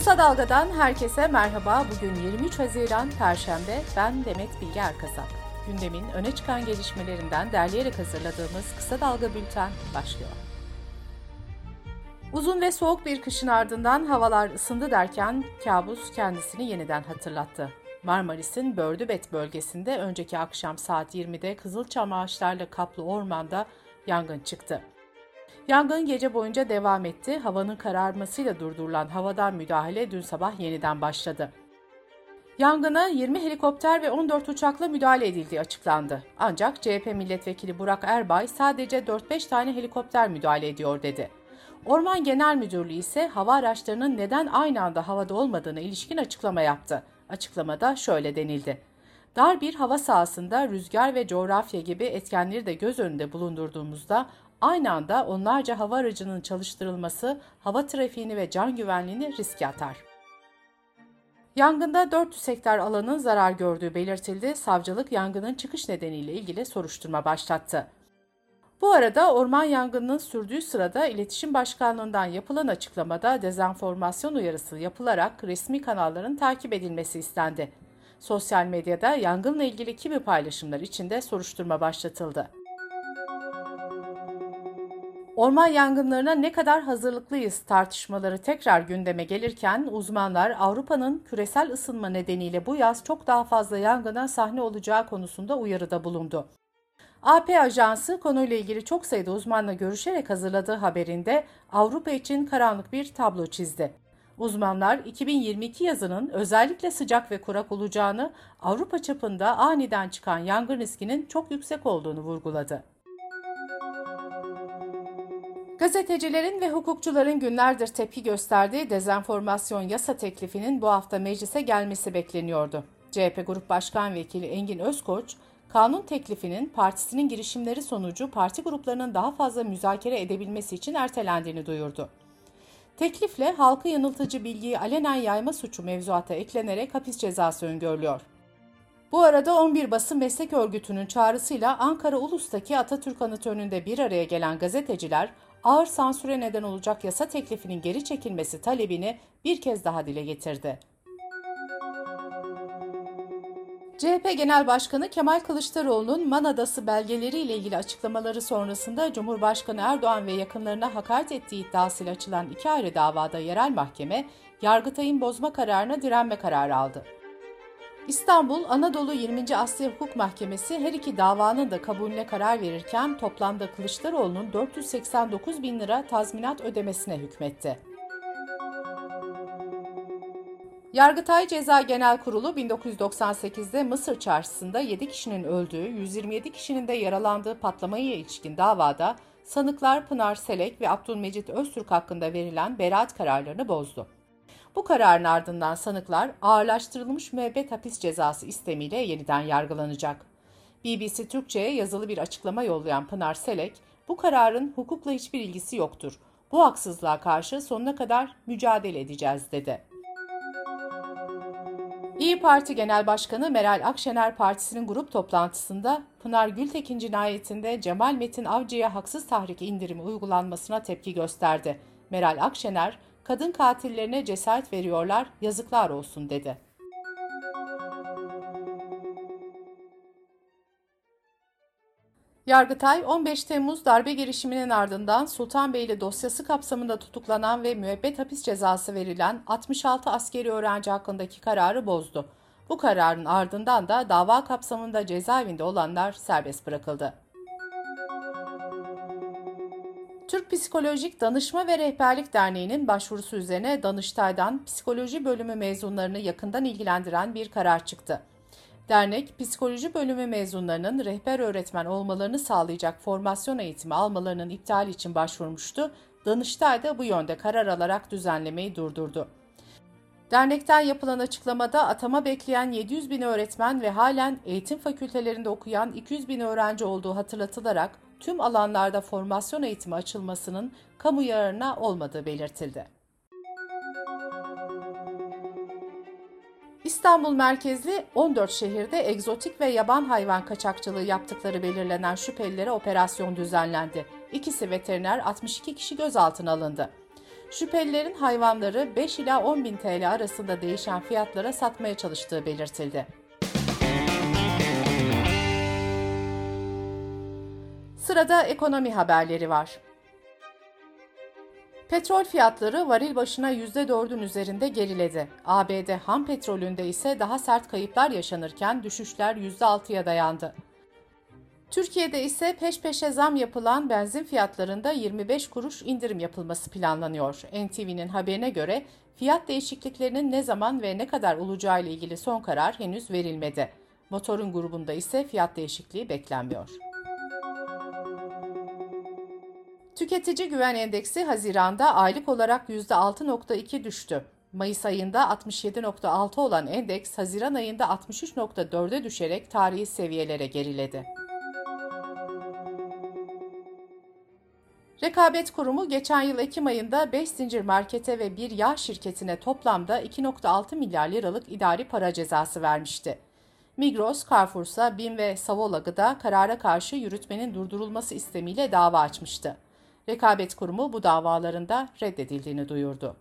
Kısa Dalga'dan herkese merhaba. Bugün 23 Haziran Perşembe. Ben Demet Bilge Erkasap. Gündemin öne çıkan gelişmelerinden derleyerek hazırladığımız Kısa Dalga Bülten başlıyor. Uzun ve soğuk bir kışın ardından havalar ısındı derken kabus kendisini yeniden hatırlattı. Marmaris'in Bördübet bölgesinde önceki akşam saat 20'de kızılçam ağaçlarla kaplı ormanda yangın çıktı. Yangın gece boyunca devam etti. Havanın kararmasıyla durdurulan havadan müdahale dün sabah yeniden başladı. Yangına 20 helikopter ve 14 uçakla müdahale edildiği açıklandı. Ancak CHP milletvekili Burak Erbay sadece 4-5 tane helikopter müdahale ediyor dedi. Orman Genel Müdürlüğü ise hava araçlarının neden aynı anda havada olmadığına ilişkin açıklama yaptı. Açıklamada şöyle denildi. Dar bir hava sahasında rüzgar ve coğrafya gibi etkenleri de göz önünde bulundurduğumuzda aynı anda onlarca hava aracının çalıştırılması hava trafiğini ve can güvenliğini riske atar. Yangında 400 hektar alanın zarar gördüğü belirtildi. Savcılık yangının çıkış nedeniyle ilgili soruşturma başlattı. Bu arada orman yangınının sürdüğü sırada İletişim Başkanlığı'ndan yapılan açıklamada dezenformasyon uyarısı yapılarak resmi kanalların takip edilmesi istendi. Sosyal medyada yangınla ilgili kimi paylaşımlar içinde soruşturma başlatıldı. Orman yangınlarına ne kadar hazırlıklıyız tartışmaları tekrar gündeme gelirken uzmanlar Avrupa'nın küresel ısınma nedeniyle bu yaz çok daha fazla yangına sahne olacağı konusunda uyarıda bulundu. AP Ajansı konuyla ilgili çok sayıda uzmanla görüşerek hazırladığı haberinde Avrupa için karanlık bir tablo çizdi. Uzmanlar 2022 yazının özellikle sıcak ve kurak olacağını, Avrupa çapında aniden çıkan yangın riskinin çok yüksek olduğunu vurguladı. Gazetecilerin ve hukukçuların günlerdir tepki gösterdiği dezenformasyon yasa teklifinin bu hafta meclise gelmesi bekleniyordu. CHP Grup Başkan Vekili Engin Özkoç, kanun teklifinin partisinin girişimleri sonucu parti gruplarının daha fazla müzakere edebilmesi için ertelendiğini duyurdu. Teklifle halkı yanıltıcı bilgiyi alenen yayma suçu mevzuata eklenerek hapis cezası öngörülüyor. Bu arada 11 basın meslek örgütünün çağrısıyla Ankara Ulus'taki Atatürk Anıtı önünde bir araya gelen gazeteciler ağır sansüre neden olacak yasa teklifinin geri çekilmesi talebini bir kez daha dile getirdi. CHP Genel Başkanı Kemal Kılıçdaroğlu'nun Man Adası belgeleri ile ilgili açıklamaları sonrasında Cumhurbaşkanı Erdoğan ve yakınlarına hakaret ettiği iddiasıyla açılan iki ayrı davada yerel mahkeme, Yargıtay'ın bozma kararına direnme kararı aldı. İstanbul Anadolu 20. Asya Hukuk Mahkemesi her iki davanın da kabulüne karar verirken toplamda Kılıçdaroğlu'nun 489 bin lira tazminat ödemesine hükmetti. Yargıtay Ceza Genel Kurulu 1998'de Mısır çarşısında 7 kişinin öldüğü, 127 kişinin de yaralandığı patlamaya ilişkin davada sanıklar Pınar Selek ve Abdülmecit Öztürk hakkında verilen beraat kararlarını bozdu. Bu kararın ardından sanıklar ağırlaştırılmış müebbet hapis cezası istemiyle yeniden yargılanacak. BBC Türkçe'ye yazılı bir açıklama yollayan Pınar Selek, bu kararın hukukla hiçbir ilgisi yoktur. Bu haksızlığa karşı sonuna kadar mücadele edeceğiz dedi. İyi Parti Genel Başkanı Meral Akşener Partisi'nin grup toplantısında Pınar Gültekin cinayetinde Cemal Metin Avcı'ya haksız tahrik indirimi uygulanmasına tepki gösterdi. Meral Akşener, kadın katillerine cesaret veriyorlar, yazıklar olsun dedi. Yargıtay 15 Temmuz darbe girişiminin ardından Sultanbeyli dosyası kapsamında tutuklanan ve müebbet hapis cezası verilen 66 askeri öğrenci hakkındaki kararı bozdu. Bu kararın ardından da dava kapsamında cezaevinde olanlar serbest bırakıldı. Türk Psikolojik Danışma ve Rehberlik Derneği'nin başvurusu üzerine Danıştay'dan psikoloji bölümü mezunlarını yakından ilgilendiren bir karar çıktı. Dernek, psikoloji bölümü mezunlarının rehber öğretmen olmalarını sağlayacak formasyon eğitimi almalarının iptali için başvurmuştu. Danıştay da bu yönde karar alarak düzenlemeyi durdurdu. Dernekten yapılan açıklamada atama bekleyen 700 bin öğretmen ve halen eğitim fakültelerinde okuyan 200 bin öğrenci olduğu hatırlatılarak tüm alanlarda formasyon eğitimi açılmasının kamu yararına olmadığı belirtildi. İstanbul merkezli 14 şehirde egzotik ve yaban hayvan kaçakçılığı yaptıkları belirlenen şüphelilere operasyon düzenlendi. İkisi veteriner 62 kişi gözaltına alındı. Şüphelilerin hayvanları 5 ila 10 bin TL arasında değişen fiyatlara satmaya çalıştığı belirtildi. Sırada ekonomi haberleri var. Petrol fiyatları varil başına %4'ün üzerinde geriledi. ABD ham petrolünde ise daha sert kayıplar yaşanırken düşüşler %6'ya dayandı. Türkiye'de ise peş peşe zam yapılan benzin fiyatlarında 25 kuruş indirim yapılması planlanıyor. NTV'nin haberine göre fiyat değişikliklerinin ne zaman ve ne kadar olacağı ile ilgili son karar henüz verilmedi. Motorun grubunda ise fiyat değişikliği beklenmiyor. Tüketici Güven Endeksi Haziran'da aylık olarak %6.2 düştü. Mayıs ayında 67.6 olan endeks Haziran ayında 63.4'e düşerek tarihi seviyelere geriledi. Rekabet Kurumu geçen yıl Ekim ayında 5 zincir markete ve bir yağ şirketine toplamda 2.6 milyar liralık idari para cezası vermişti. Migros, Carrefour'sa BİM ve Savola Gıda karara karşı yürütmenin durdurulması istemiyle dava açmıştı. Rekabet Kurumu bu davalarında reddedildiğini duyurdu.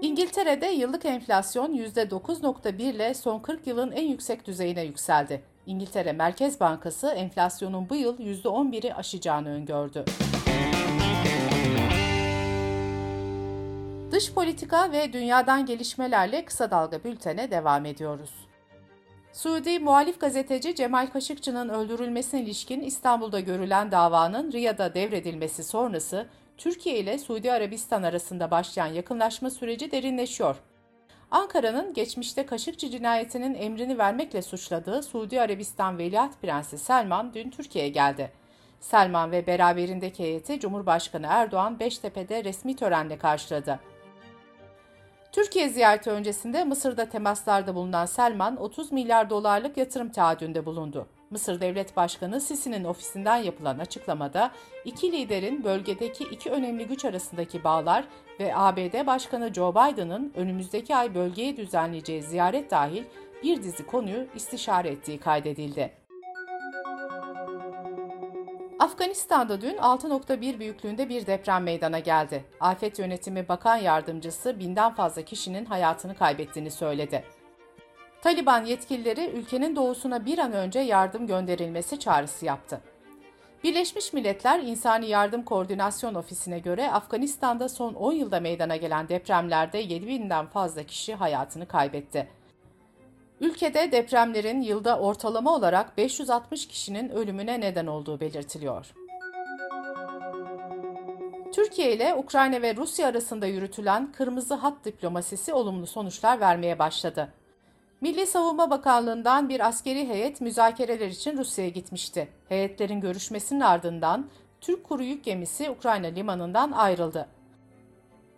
İngiltere'de yıllık enflasyon %9.1 ile son 40 yılın en yüksek düzeyine yükseldi. İngiltere Merkez Bankası enflasyonun bu yıl %11'i aşacağını öngördü. Dış politika ve dünyadan gelişmelerle kısa dalga bültene devam ediyoruz. Suudi muhalif gazeteci Cemal Kaşıkçı'nın öldürülmesine ilişkin İstanbul'da görülen davanın Riyad'a devredilmesi sonrası Türkiye ile Suudi Arabistan arasında başlayan yakınlaşma süreci derinleşiyor. Ankara'nın geçmişte Kaşıkçı cinayetinin emrini vermekle suçladığı Suudi Arabistan Veliaht Prensi Selman dün Türkiye'ye geldi. Selman ve beraberindeki heyeti Cumhurbaşkanı Erdoğan Beştepe'de resmi törenle karşıladı. Türkiye ziyareti öncesinde Mısır'da temaslarda bulunan Selman 30 milyar dolarlık yatırım taahhüdünde bulundu. Mısır Devlet Başkanı Sisi'nin ofisinden yapılan açıklamada iki liderin bölgedeki iki önemli güç arasındaki bağlar ve ABD Başkanı Joe Biden'ın önümüzdeki ay bölgeye düzenleyeceği ziyaret dahil bir dizi konuyu istişare ettiği kaydedildi. Afganistan'da dün 6.1 büyüklüğünde bir deprem meydana geldi. Afet Yönetimi Bakan Yardımcısı binden fazla kişinin hayatını kaybettiğini söyledi. Taliban yetkilileri ülkenin doğusuna bir an önce yardım gönderilmesi çağrısı yaptı. Birleşmiş Milletler İnsani Yardım Koordinasyon Ofisi'ne göre Afganistan'da son 10 yılda meydana gelen depremlerde 7000'den fazla kişi hayatını kaybetti. Ülkede depremlerin yılda ortalama olarak 560 kişinin ölümüne neden olduğu belirtiliyor. Türkiye ile Ukrayna ve Rusya arasında yürütülen kırmızı hat diplomasisi olumlu sonuçlar vermeye başladı. Milli Savunma Bakanlığı'ndan bir askeri heyet müzakereler için Rusya'ya gitmişti. Heyetlerin görüşmesinin ardından Türk kuru yük gemisi Ukrayna limanından ayrıldı.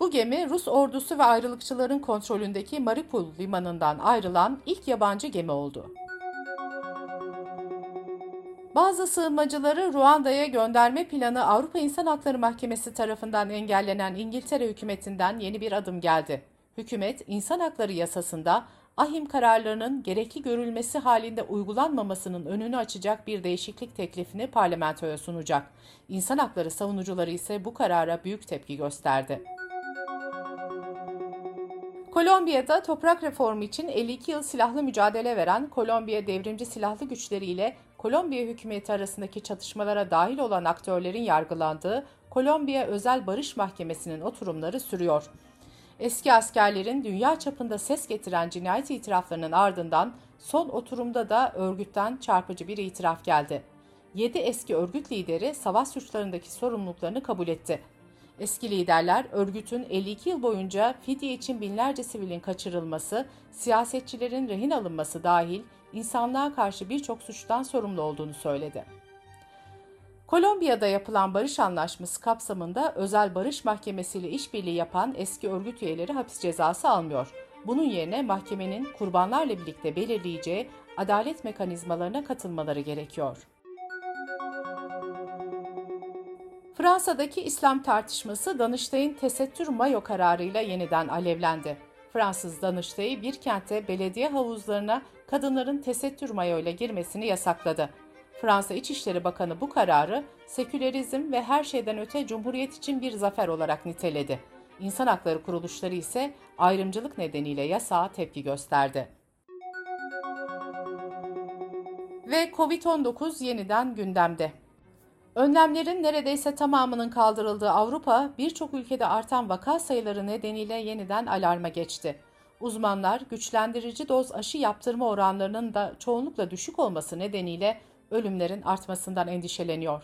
Bu gemi Rus ordusu ve ayrılıkçıların kontrolündeki Mariupol limanından ayrılan ilk yabancı gemi oldu. Bazı sığınmacıları Ruanda'ya gönderme planı Avrupa İnsan Hakları Mahkemesi tarafından engellenen İngiltere hükümetinden yeni bir adım geldi. Hükümet, insan hakları yasasında ahim kararlarının gerekli görülmesi halinde uygulanmamasının önünü açacak bir değişiklik teklifini parlamentoya sunacak. İnsan hakları savunucuları ise bu karara büyük tepki gösterdi. Kolombiya'da toprak reformu için 52 yıl silahlı mücadele veren Kolombiya Devrimci Silahlı Güçleri ile Kolombiya hükümeti arasındaki çatışmalara dahil olan aktörlerin yargılandığı Kolombiya Özel Barış Mahkemesi'nin oturumları sürüyor. Eski askerlerin dünya çapında ses getiren cinayet itiraflarının ardından son oturumda da örgütten çarpıcı bir itiraf geldi. 7 eski örgüt lideri savaş suçlarındaki sorumluluklarını kabul etti. Eski liderler örgütün 52 yıl boyunca fidye için binlerce sivilin kaçırılması, siyasetçilerin rehin alınması dahil insanlığa karşı birçok suçtan sorumlu olduğunu söyledi. Kolombiya'da yapılan barış anlaşması kapsamında özel barış mahkemesi ile işbirliği yapan eski örgüt üyeleri hapis cezası almıyor. Bunun yerine mahkemenin kurbanlarla birlikte belirleyeceği adalet mekanizmalarına katılmaları gerekiyor. Fransa'daki İslam tartışması Danıştay'ın tesettür mayo kararıyla yeniden alevlendi. Fransız Danıştay'ı bir kentte belediye havuzlarına kadınların tesettür mayo ile girmesini yasakladı. Fransa İçişleri Bakanı bu kararı sekülerizm ve her şeyden öte cumhuriyet için bir zafer olarak niteledi. İnsan hakları kuruluşları ise ayrımcılık nedeniyle yasağa tepki gösterdi. Ve Covid-19 yeniden gündemde. Önlemlerin neredeyse tamamının kaldırıldığı Avrupa, birçok ülkede artan vaka sayıları nedeniyle yeniden alarma geçti. Uzmanlar, güçlendirici doz aşı yaptırma oranlarının da çoğunlukla düşük olması nedeniyle ölümlerin artmasından endişeleniyor.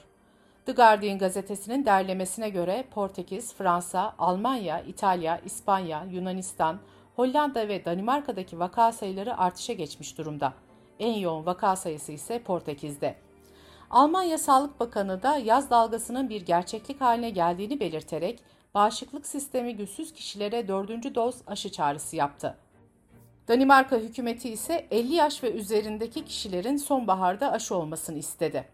The Guardian gazetesinin derlemesine göre Portekiz, Fransa, Almanya, İtalya, İspanya, Yunanistan, Hollanda ve Danimarka'daki vaka sayıları artışa geçmiş durumda. En yoğun vaka sayısı ise Portekiz'de. Almanya Sağlık Bakanı da yaz dalgasının bir gerçeklik haline geldiğini belirterek bağışıklık sistemi güçsüz kişilere dördüncü doz aşı çağrısı yaptı. Danimarka hükümeti ise 50 yaş ve üzerindeki kişilerin sonbaharda aşı olmasını istedi.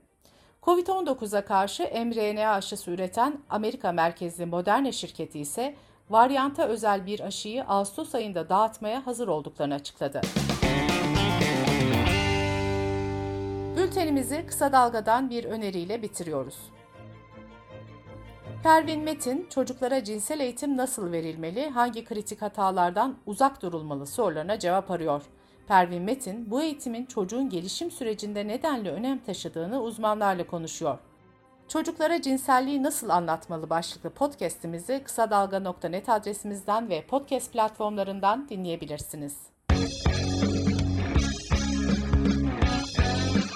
Covid-19'a karşı mRNA aşısı üreten Amerika merkezli Moderna şirketi ise varyanta özel bir aşıyı Ağustos ayında dağıtmaya hazır olduklarını açıkladı. Bültenimizi kısa dalgadan bir öneriyle bitiriyoruz. Pervin Metin, çocuklara cinsel eğitim nasıl verilmeli, hangi kritik hatalardan uzak durulmalı sorularına cevap arıyor. Pervin Metin, bu eğitimin çocuğun gelişim sürecinde nedenle önem taşıdığını uzmanlarla konuşuyor. Çocuklara cinselliği nasıl anlatmalı başlıklı podcast'imizi kısa dalga.net adresimizden ve podcast platformlarından dinleyebilirsiniz.